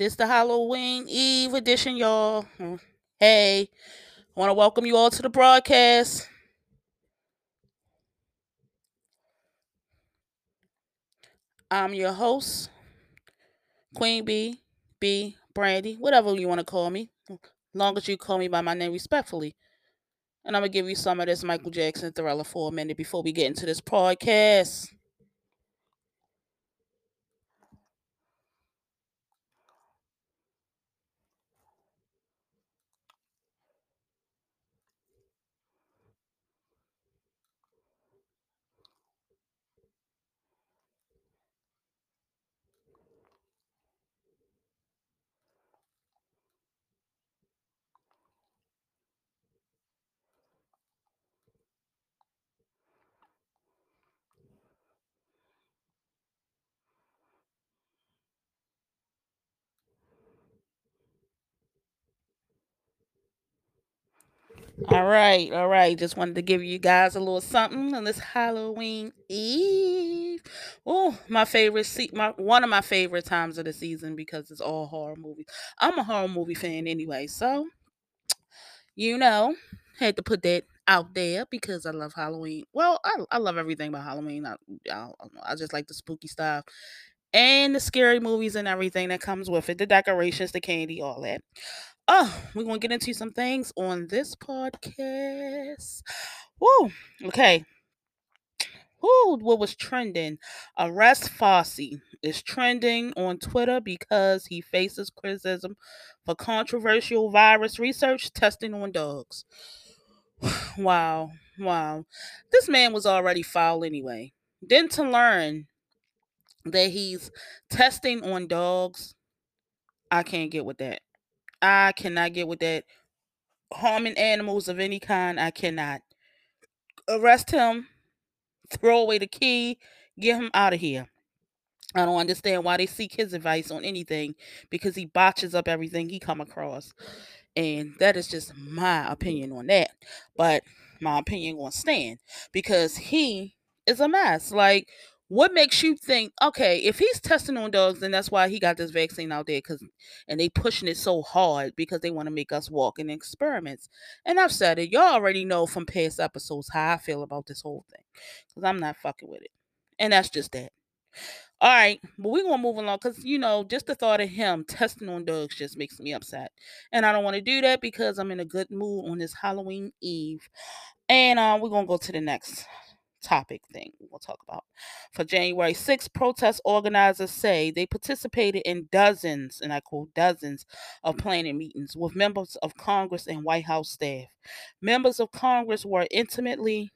This the Halloween Eve edition, y'all. Hey, I want to welcome you all to the broadcast. I'm your host, Queen B, B, Brandy, whatever you want to call me, long as you call me by my name respectfully. And I'm gonna give you some of this Michael Jackson thriller for a minute before we get into this podcast. All right, all right. Just wanted to give you guys a little something on this Halloween Eve. Oh, my favorite se- my one of my favorite times of the season because it's all horror movies. I'm a horror movie fan anyway, so you know, had to put that out there because I love Halloween. Well, I, I love everything about Halloween. I, I, I just like the spooky stuff and the scary movies and everything that comes with it, the decorations, the candy, all that. Oh, we're gonna get into some things on this podcast. Woo, okay. Who what was trending? Arrest Fauci is trending on Twitter because he faces criticism for controversial virus research testing on dogs. wow, wow. This man was already foul anyway. Then to learn that he's testing on dogs, I can't get with that. I cannot get with that. Harming animals of any kind, I cannot. Arrest him, throw away the key, get him out of here. I don't understand why they seek his advice on anything because he botches up everything he come across. And that is just my opinion on that. But my opinion gonna stand because he is a mess. Like what makes you think okay if he's testing on dogs then that's why he got this vaccine out there because and they pushing it so hard because they want to make us walk in experiments. And i've said it y'all already know from past episodes how i feel about this whole thing because i'm not fucking with it and that's just that. All right but we're gonna move along because you know just the thought of him testing on dogs just makes me upset and i don't want to do that because i'm in a good mood on this halloween eve and uh, we're gonna go to the next topic thing we'll talk about. For January 6th, protest organizers say they participated in dozens, and I quote dozens, of planning meetings with members of Congress and White House staff. Members of Congress were intimately,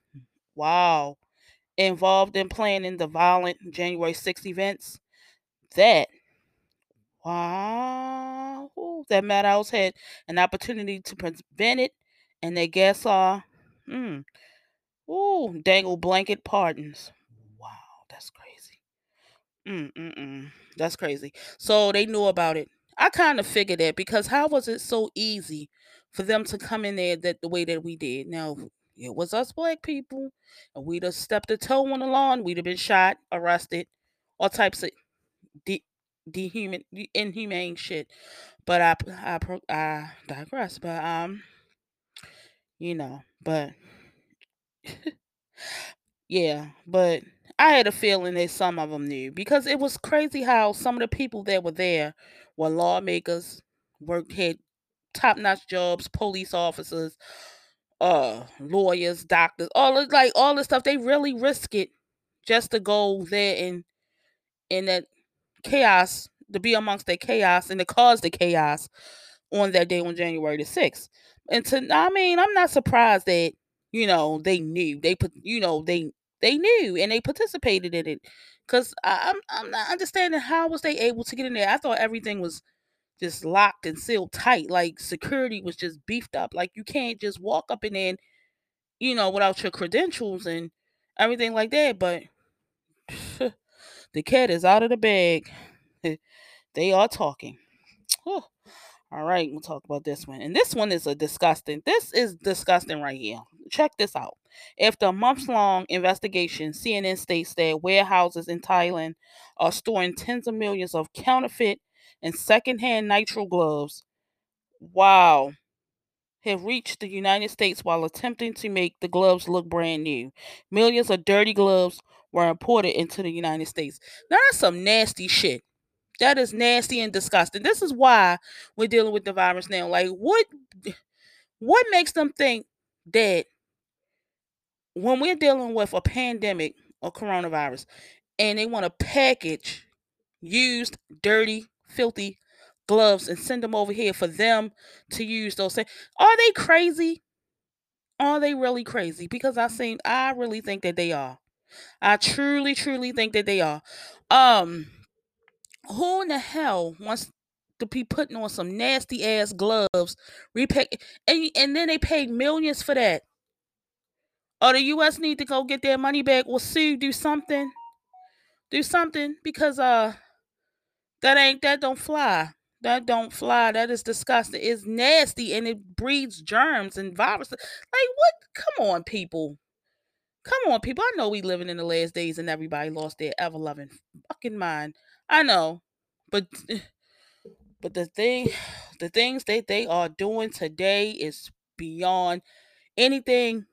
wow, involved in planning the violent January 6th events. That, wow, that Meadows had an opportunity to prevent it, and they guess, uh, hmm, Ooh, dangle blanket pardons. Wow, that's crazy. Mm-mm-mm. That's crazy. So they knew about it. I kind of figured that because how was it so easy for them to come in there that the way that we did? Now, it was us black people, and we'd have stepped a toe on the lawn, we'd have been shot, arrested, all types of de- dehuman, inhumane shit. But I, I, I digress. But um, you know, but yeah, but I had a feeling that some of them knew because it was crazy how some of the people that were there were lawmakers, worked had top notch jobs, police officers, uh, lawyers, doctors, all of, like all the stuff. They really risk it just to go there and in that chaos to be amongst the chaos and to cause the chaos on that day on January the sixth. And to I mean, I'm not surprised that you know they knew they put you know they they knew and they participated in it because I'm I'm not understanding how was they able to get in there. I thought everything was just locked and sealed tight, like security was just beefed up. Like you can't just walk up and in, you know, without your credentials and everything like that. But the cat is out of the bag. they are talking. All right, we'll talk about this one. And this one is a disgusting. This is disgusting right here. Check this out. After a months long investigation, CNN states that warehouses in Thailand are storing tens of millions of counterfeit and secondhand nitrile gloves. Wow. Have reached the United States while attempting to make the gloves look brand new. Millions of dirty gloves were imported into the United States. Now that's some nasty shit. That is nasty and disgusting. This is why we're dealing with the virus now. Like what what makes them think that when we're dealing with a pandemic or coronavirus and they want to package used, dirty, filthy gloves and send them over here for them to use those things. Are they crazy? Are they really crazy? Because I think I really think that they are. I truly, truly think that they are. Um, who in the hell wants to be putting on some nasty ass gloves, repack, and and then they paid millions for that? Or the U.S. need to go get their money back or sue, do something, do something because uh, that ain't that don't fly. That don't fly. That is disgusting. It's nasty and it breeds germs and viruses. Like what? Come on, people. Come on, people. I know we living in the last days and everybody lost their ever loving fucking mind. I know. But but the thing the things that they are doing today is beyond anything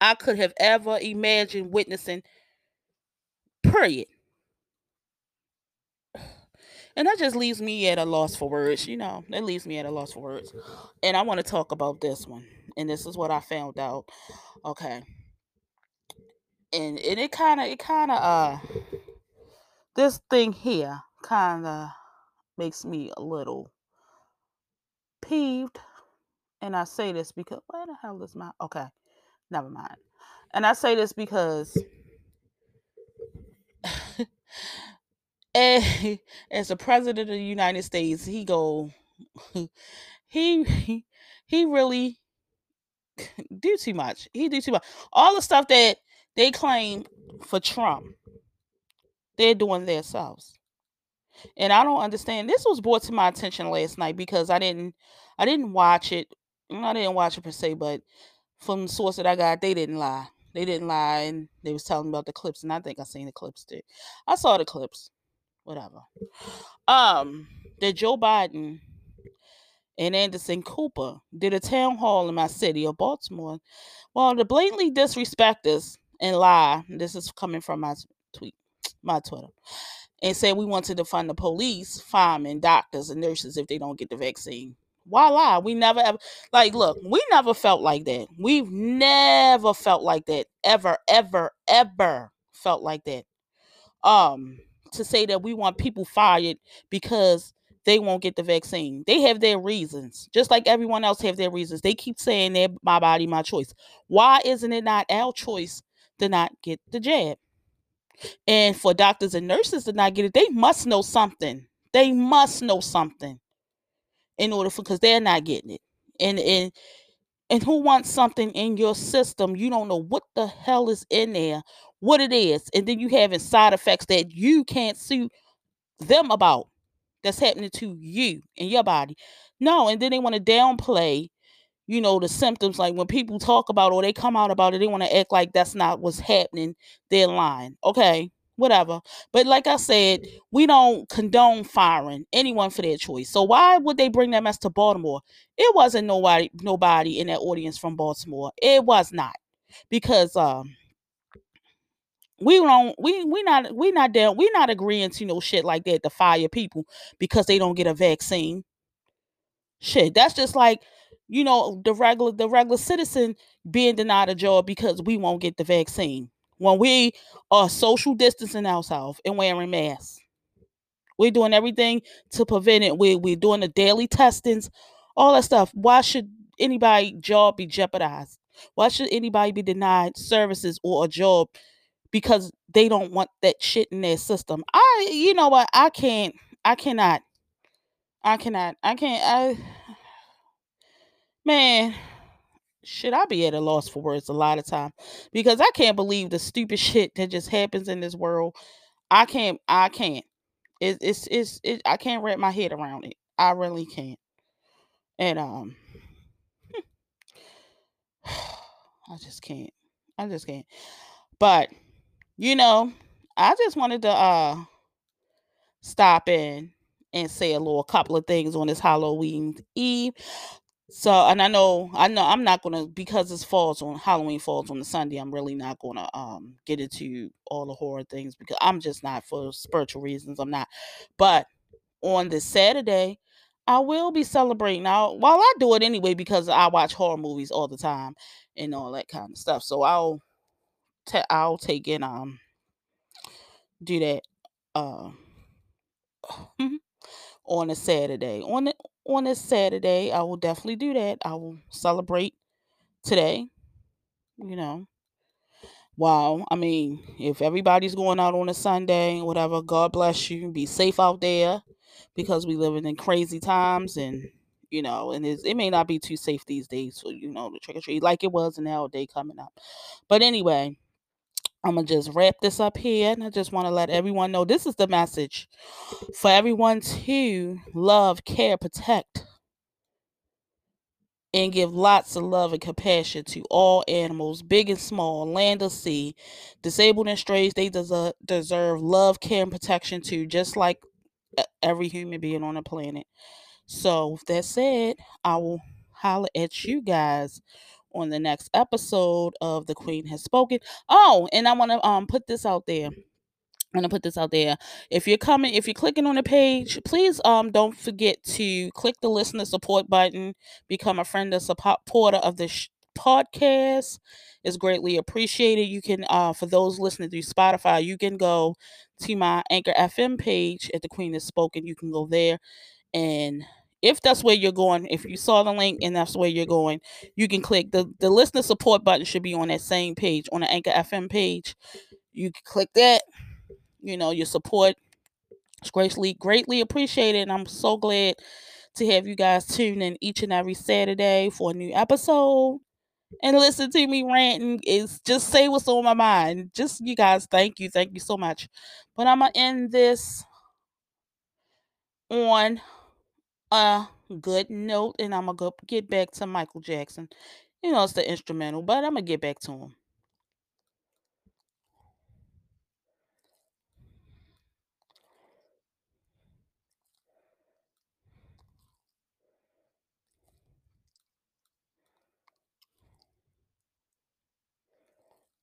I could have ever imagined witnessing. Period. And that just leaves me at a loss for words, you know. That leaves me at a loss for words. And I want to talk about this one. And this is what I found out. Okay. And and it kind of it kind of uh this thing here kind of makes me a little peeved. And I say this because where the hell is my okay, never mind. And I say this because eh, as the president of the United States, he go he he, he really do too much. He do too much. All the stuff that they claim for Trump, they're doing themselves. And I don't understand. This was brought to my attention last night because I didn't I didn't watch it. I didn't watch it per se, but from the source that I got, they didn't lie. They didn't lie and they was telling about the clips and I think I seen the clips too. I saw the clips. Whatever. Um that Joe Biden and Anderson Cooper did a town hall in my city of Baltimore. Well, to blatantly disrespect us and lie, this is coming from my tweet, my Twitter, and said we want to defund the police, firemen, doctors, and nurses if they don't get the vaccine. Lie? We never ever like look, we never felt like that. We've never felt like that. Ever, ever, ever felt like that. Um, to say that we want people fired because they won't get the vaccine. They have their reasons, just like everyone else have their reasons. They keep saying that my body, my choice. Why isn't it not our choice to not get the jab? And for doctors and nurses to not get it, they must know something. They must know something in order for because they're not getting it. And and and who wants something in your system? You don't know what the hell is in there, what it is, and then you having side effects that you can't sue them about that's happening to you in your body. No, and then they want to downplay, you know, the symptoms. Like when people talk about or they come out about it, they want to act like that's not what's happening. They're lying. Okay, whatever. But like I said, we don't condone firing anyone for their choice. So why would they bring that mess to Baltimore? It wasn't nobody nobody in that audience from Baltimore. It was not. Because um we don't we we not we not down we not agreeing to no shit like that to fire people because they don't get a vaccine. Shit, that's just like you know the regular the regular citizen being denied a job because we won't get the vaccine when we are social distancing ourselves and wearing masks. We're doing everything to prevent it. We we're doing the daily testings, all that stuff. Why should anybody job be jeopardized? Why should anybody be denied services or a job because they don't want that shit in their system. I you know what? I can't I cannot I cannot I can't I man should I be at a loss for words a lot of time because I can't believe the stupid shit that just happens in this world. I can't I can't. It, it's it's it, I can't wrap my head around it. I really can't. And um I just can't. I just can't. But you know, I just wanted to uh stop in and say a little couple of things on this Halloween Eve. So, and I know, I know, I'm not gonna because this falls on Halloween falls on the Sunday. I'm really not gonna um get into all the horror things because I'm just not for spiritual reasons. I'm not, but on this Saturday, I will be celebrating. Now, while I do it anyway because I watch horror movies all the time and all that kind of stuff. So I'll, ta- I'll take it um do that uh on a Saturday. On it on a Saturday, I will definitely do that. I will celebrate today. You know, wow. I mean, if everybody's going out on a Sunday, whatever, God bless you. Be safe out there because we living in crazy times and you know, and it may not be too safe these days for you know the trick or treat like it was in our day coming up. But anyway, I'm gonna just wrap this up here, and I just want to let everyone know this is the message for everyone to love, care, protect, and give lots of love and compassion to all animals, big and small, land or sea, disabled and strays. They deserve, deserve love, care, and protection too, just like every human being on the planet. So, with that said, I will holler at you guys on the next episode of The Queen Has Spoken. Oh, and I want to um put this out there. I'm gonna put this out there. If you're coming, if you're clicking on the page, please um don't forget to click the listener support button, become a friend or supporter of the podcast. is greatly appreciated. You can uh for those listening through Spotify, you can go to my Anchor FM page at the Queen Has Spoken. You can go there and if that's where you're going, if you saw the link and that's where you're going, you can click the the listener support button should be on that same page on the Anchor FM page. You can click that you know, your support. It's greatly, greatly appreciated. And I'm so glad to have you guys tune in each and every Saturday for a new episode and listen to me ranting is just say what's on my mind. Just you guys, thank you, thank you so much. But I'm gonna end this on a good note, and I'm gonna go get back to Michael Jackson. You know, it's the instrumental, but I'm gonna get back to him.